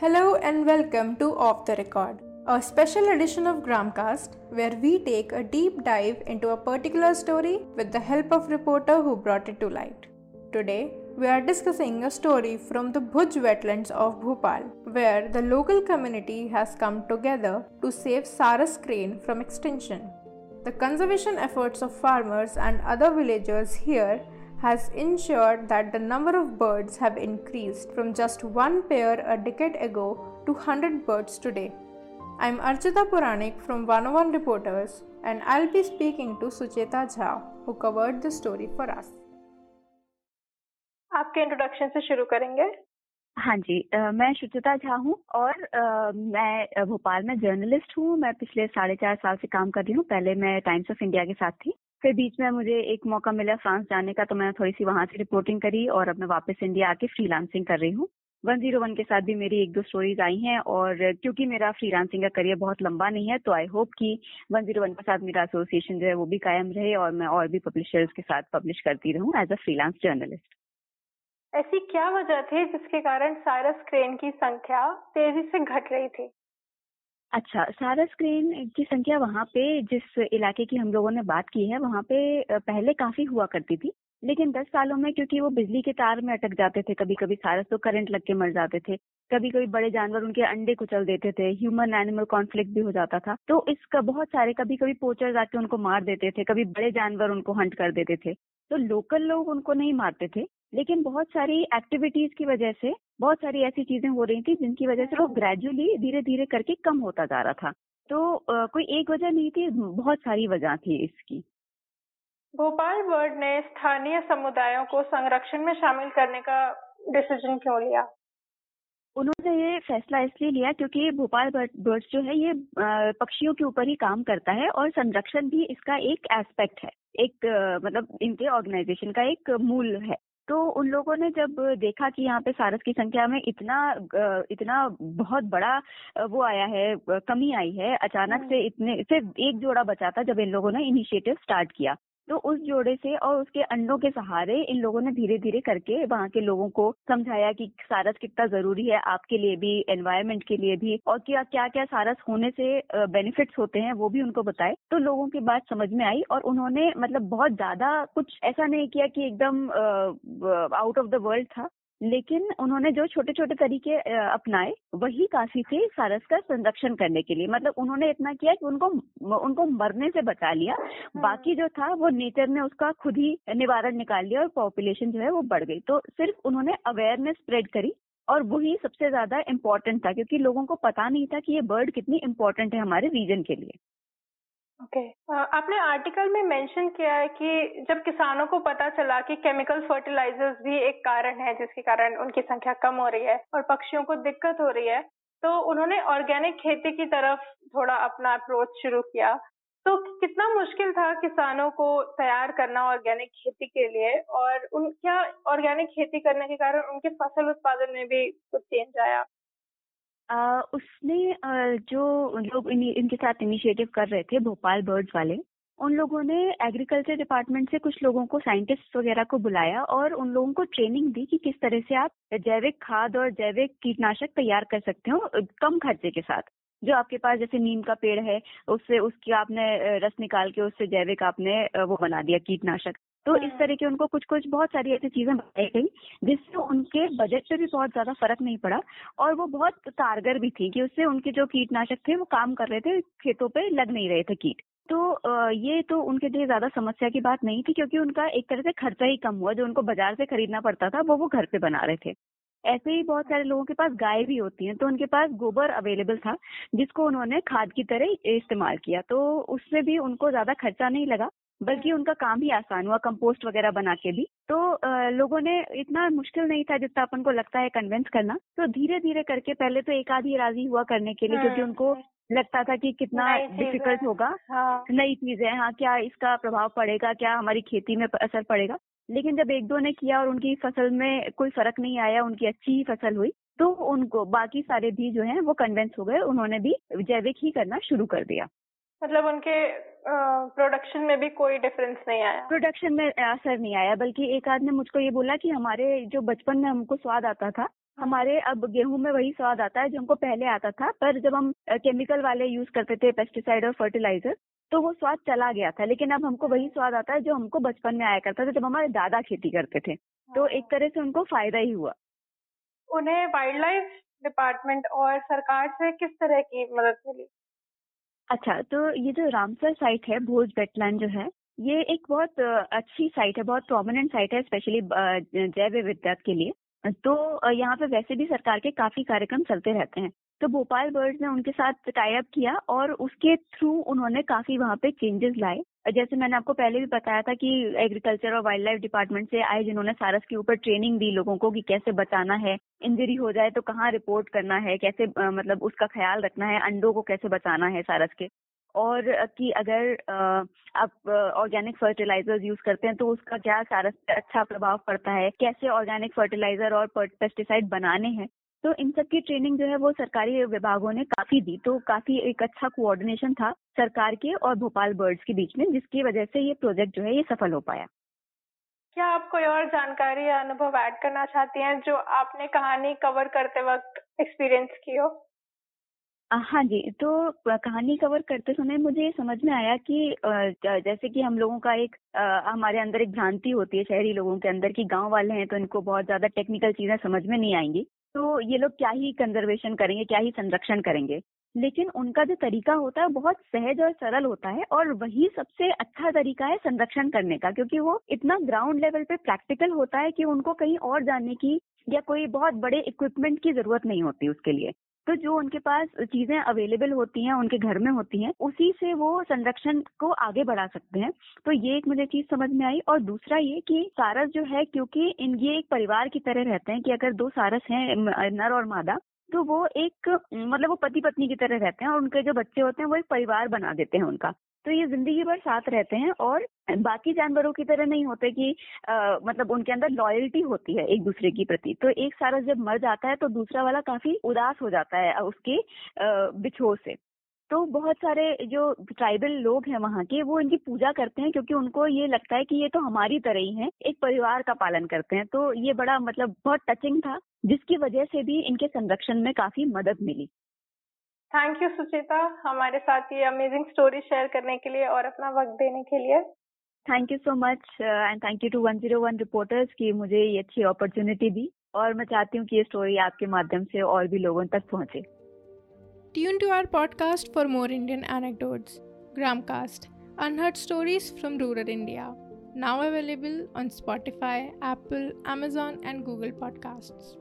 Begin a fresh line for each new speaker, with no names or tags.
Hello and welcome to Off the Record, a special edition of Gramcast where we take a deep dive into a particular story with the help of reporter who brought it to light. Today, we are discussing a story from the Bhuj wetlands of Bhopal, where the local community has come together to save Saras crane from extinction. The conservation efforts of farmers and other villagers here has ensured that the number of birds have increased from just one pair a decade ago to 100 birds today. I'm Archita Puranik from 101 Reporters and I'll be speaking to Sucheta Jha who covered the story for us. आपके introduction से शुरू करेंगे
हाँ जी आ, मैं सुचिता झा हूँ और आ, मैं भोपाल में जर्नलिस्ट हूँ मैं पिछले साढ़े चार साल से काम कर रही हूँ पहले मैं टाइम्स ऑफ़ इंडिया के साथ थी फिर बीच में मुझे एक मौका मिला फ्रांस जाने का तो मैंने थोड़ी सी वहाँ से रिपोर्टिंग करी और अब मैं वापस इंडिया आके फ्रीलांसिंग कर रही हूँ। वन ज़ीरो वन के साथ भी मेरी एक दो स्टोरीज आई हैं और क्योंकि मेरा फ्रीलांसिंग का करियर बहुत लंबा नहीं है तो आई होप कि वन ज़ीरो वन के साथ मेरा एसोसिएशन जो है वो भी कायम रहे और मैं और भी पब्लिशर्स के साथ पब्लिश करती रहूँ एज अ फ्रीलांस जर्नलिस्ट
ऐसी क्या वजह थी जिसके कारण साइरस क्रेन की संख्या तेज़ी से घट रही थी?
अच्छा सारा स्क्रीन की संख्या वहाँ पे जिस इलाके की हम लोगों ने बात की है, वहाँ पे पहले काफ़ी हुआ करती थी। लेकिन दस सालों में क्योंकि वो बिजली के तार में अटक जाते थे कभी कभी सारस तो करंट लग के मर जाते थे कभी कभी बड़े जानवर उनके अंडे कुचल देते थे ह्यूमन एनिमल कॉन्फ्लिक्ट भी हो जाता था। तो इसका बहुत सारे कभी कभी पोचर जाके उनको मार देते थे, कभी बड़े जानवर उनको हंट कर देते थे। तो लोकल लोग उनको नहीं मारते थे लेकिन बहुत सारी एक्टिविटीज़ की वजह से बहुत सारी ऐसी चीज़ें हो रही थी जिनकी वजह से वो ग्रेजुअली धीरे धीरे करके कम होता जा रहा था। तो आ, कोई एक वजह नहीं थी बहुत सारी वजह थी इसकी।
भोपाल बोर्ड ने स्थानीय समुदायों को संरक्षण में शामिल करने का डिसीज़न क्यों लिया?
उन्होंने ये फैसला इसलिए लिया क्योंकि भोपाल बर्ड्स जो है ये पक्षियों के ऊपर ही काम करता है और संरक्षण भी इसका एक एस्पेक्ट है। एक मतलब इनके ऑर्गेनाइजेशन का एक मूल है। तो उन लोगों ने जब देखा कि यहाँ पे सारस की संख्या में इतना इतना बहुत बड़ा वो आया है कमी आई है अचानक से इतने सिर्फ़ एक जोड़ा बचा था जब इन लोगों ने इनिशिएटिव स्टार्ट किया। तो उस जोड़े से और उसके अंडों के सहारे इन लोगों ने धीरे धीरे करके वहाँ के लोगों को समझाया कि सारस कितना ज़रूरी है आपके लिए भी एनवायरमेंट के लिए भी और क्या क्या क्या सारस होने से बेनिफिट्स होते हैं वो भी उनको बताए। तो लोगों की बात समझ में आई और उन्होंने मतलब बहुत ज़्यादा कुछ ऐसा नहीं किया कि एकदम आउट ऑफ़ द वर्ल्ड था। लेकिन उन्होंने जो छोटे छोटे तरीके अपनाए वही काफ़ी थे सारस का संरक्षण करने के लिए। मतलब उन्होंने इतना किया कि उनको उनको मरने से बचा लिया। हाँ। बाकी जो था वो नेचर ने उसका खुद ही निवारण निकाल लिया और पॉपुलेशन जो है वो बढ़ गई। तो सिर्फ़ उन्होंने अवेयरनेस स्प्रेड करी और वही सबसे ज़्यादा इम्पोर्टेंट था क्योंकि लोगों को पता नहीं था कि ये बर्ड कितनी इम्पोर्टेंट है हमारे रीजन के लिए।
ओके. आपने आर्टिकल में मेंशन किया है कि जब किसानों को पता चला कि केमिकल फर्टिलाइजर्स भी एक कारण है, जिसके कारण उनकी संख्या कम हो रही है और पक्षियों को दिक्कत हो रही है तो उन्होंने ऑर्गेनिक खेती की तरफ़ थोड़ा अपना अप्रोच शुरू किया तो कितना मुश्किल था किसानों को तैयार करना ऑर्गेनिक खेती के लिए और उन, क्या ऑर्गेनिक खेती करने के कारण उनके फ़सल उत्पादन में भी कुछ चेंज आया
आ, उसने आ, जो लोग इन, इनके साथ इनिशिएटिव कर रहे थे भोपाल बर्ड्स वाले उन लोगों ने एग्रीकल्चर डिपार्टमेंट से कुछ लोगों को साइंटिस्ट वगैरह को बुलाया और उन लोगों को ट्रेनिंग दी कि किस तरह से आप जैविक खाद और जैविक कीटनाशक तैयार कर सकते हो कम खर्चे के साथ। जो आपके पास जैसे नीम का पेड़ है उससे उसकी आपने रस निकाल के उससे जैविक आपने वो बना दिया कीटनाशक। तो इस हाँ। तरह के उनको कुछ कुछ बहुत सारी ऐसी चीज़ें बताई गई जिससे उनके बजट पे भी बहुत ज़्यादा फ़र्क नहीं पड़ा और वो बहुत कारगर भी थी कि उससे उनके जो कीटनाशक थे वो काम कर रहे थे खेतों पे लग नहीं रहे थे कीट। तो ये तो उनके लिए ज़्यादा समस्या की बात नहीं थी क्योंकि उनका एक तरह से खर्चा ही कम हुआ जो उनको बाज़ार से खरीदना पड़ता था वो वो घर पे बना रहे थे। ऐसे ही बहुत सारे लोगों के पास गाय भी होती हैं तो उनके पास गोबर अवेलेबल था जिसको उन्होंने खाद की तरह इस्तेमाल किया तो उससे भी उनको ज़्यादा खर्चा नहीं लगा। बल्कि उनका काम ही आसान हुआ कंपोस्ट वगैरह बना के भी। तो आ, लोगों ने इतना मुश्किल नहीं था जितना अपन को लगता है कन्विंस करना। तो धीरे धीरे करके पहले तो एक आधी राज़ी हुआ करने के लिए क्योंकि हाँ, उनको हाँ। लगता था कि कितना डिफ़िकल्ट होगा। हाँ। नई चीज़ें हाँ क्या इसका प्रभाव पड़ेगा क्या हमारी खेती में असर पड़ेगा। लेकिन जब एक दो ने किया और उनकी फ़सल में कोई फ़र्क नहीं आया उनकी अच्छी ही फ़सल हुई तो उनको बाकी सारे भी जो हैं वो कन्विंस हो गए उन्होंने भी जैविक ही करना शुरू कर दिया।
मतलब उनके प्रोडक्शन में भी कोई डिफरेंस नहीं आया?
प्रोडक्शन में असर नहीं आया बल्कि एक आदमी मुझको ये बोला कि हमारे जो बचपन में हमको स्वाद आता था हमारे अब गेहूँ में वही स्वाद आता है जो हमको पहले आता था पर जब हम केमिकल वाले यूज़ करते थे पेस्टिसाइड और फर्टिलाइज़र तो वो स्वाद चला गया था लेकिन अब हमको वही स्वाद आता है जो हमको बचपन में आया करता था जब हमारे दादा खेती करते थे। तो एक तरह से उनको फ़ायदा ही हुआ।
उन्हें वाइल्ड लाइफ डिपार्टमेंट और सरकार से किस तरह की मदद मिली?
अच्छा तो ये जो रामसर साइट है, भोज वेटलैंड जो है, ये एक बहुत अच्छी साइट है, बहुत प्रोमिनेंट साइट है स्पेशली जैव विविधता के लिए। तो यहाँ पे वैसे भी सरकार के काफ़ी कार्यक्रम चलते रहते हैं। तो भोपाल बर्ड्स ने उनके साथ टाई अप किया और उसके थ्रू उन्होंने काफ़ी वहाँ पे चेंजेस लाए। जैसे मैंने आपको पहले भी बताया था कि एग्रीकल्चर और वाइल्ड लाइफ डिपार्टमेंट से आए जिन्होंने सारस के ऊपर ट्रेनिंग दी लोगों को कि कैसे बचाना है इंजरी हो जाए तो कहाँ रिपोर्ट करना है, कैसे मतलब उसका ख्याल रखना है, अंडों को कैसे बचाना है सारस के। और कि अगर आप ऑर्गेनिक फर्टिलाइजर्स यूज़ करते हैं तो उसका क्या सारस पे अच्छा प्रभाव पड़ता है, कैसे ऑर्गेनिक फर्टिलाइज़र और पेस्टिसाइड बनाने हैं तो इन सब की ट्रेनिंग जो है वो सरकारी विभागों ने काफ़ी दी तो काफ़ी एक अच्छा कोऑर्डिनेशन था सरकार के और भोपाल बर्ड्स के बीच में जिसकी वजह से ये प्रोजेक्ट जो है ये सफल हो पाया।
क्या आप कोई और जानकारी या अनुभव ऐड करना चाहती हैं जो आपने कहानी कवर करते वक्त एक्सपीरियंस की हो?
हाँ जी तो कहानी कवर करते समय मुझे ये समझ में आया कि जैसे कि हम लोगों का एक हमारे अंदर एक भ्रांति होती है शहरी लोगों के अंदर कि गाँव वाले हैं तो इनको बहुत ज़्यादा टेक्निकल चीज़ें समझ में नहीं आएँगी। तो ये लोग क्या ही कंजर्वेशन करेंगे, क्या ही संरक्षण करेंगे। लेकिन उनका जो तरीका होता है, बहुत सहज और सरल होता है और वही सबसे अच्छा तरीका है संरक्षण करने का, क्योंकि वो इतना ग्राउंड लेवल पे प्रैक्टिकल होता है कि उनको कहीं और जाने की या कोई बहुत बड़े इक्विपमेंट की ज़रूरत नहीं होती उसके लिए। तो जो उनके पास चीज़ें अवेलेबल होती हैं, उनके घर में होती हैं, उसी से वो संरक्षण को आगे बढ़ा सकते हैं। तो ये एक मुझे चीज़ समझ में आई और दूसरा ये कि सारस जो है, क्योंकि इन, ये एक परिवार की तरह रहते हैं कि अगर दो सारस हैं नर और मादा तो वो एक मतलब वो पति पत्नी की तरह रहते हैं और उनके जो बच्चे होते हैं, वो एक परिवार बना देते हैं उनका। तो ये ज़िंदगी भर साथ रहते हैं और बाकी जानवरों की तरह नहीं होते कि आ, मतलब उनके अंदर लॉयल्टी होती है एक दूसरे की प्रति। तो एक सारा जब मर जाता है तो दूसरा वाला काफ़ी उदास हो जाता है उसके बिछोह से। तो बहुत सारे जो ट्राइबल लोग हैं वहाँ के वो इनकी पूजा करते हैं क्योंकि उनको ये लगता है कि ये तो हमारी तरह ही है एक परिवार का पालन करते हैं। तो ये बड़ा मतलब बहुत टचिंग था जिसकी वजह से भी इनके संरक्षण में काफ़ी मदद मिली।
थैंक यू सुचिता हमारे साथ ये अमेजिंग स्टोरी शेयर करने के लिए और अपना वक्त देने के लिए
thank you so much and thank you to one zero one reporters की मुझे ये अच्छी अपॉर्चुनिटी दी और मैं चाहती हूँ कि ये स्टोरी आपके माध्यम से और भी लोगों तक पहुँचे
tune to our podcast for more Indian anecdotes Gramcast unheard stories from rural India now available on Spotify, Apple, Amazon, and Google Podcasts.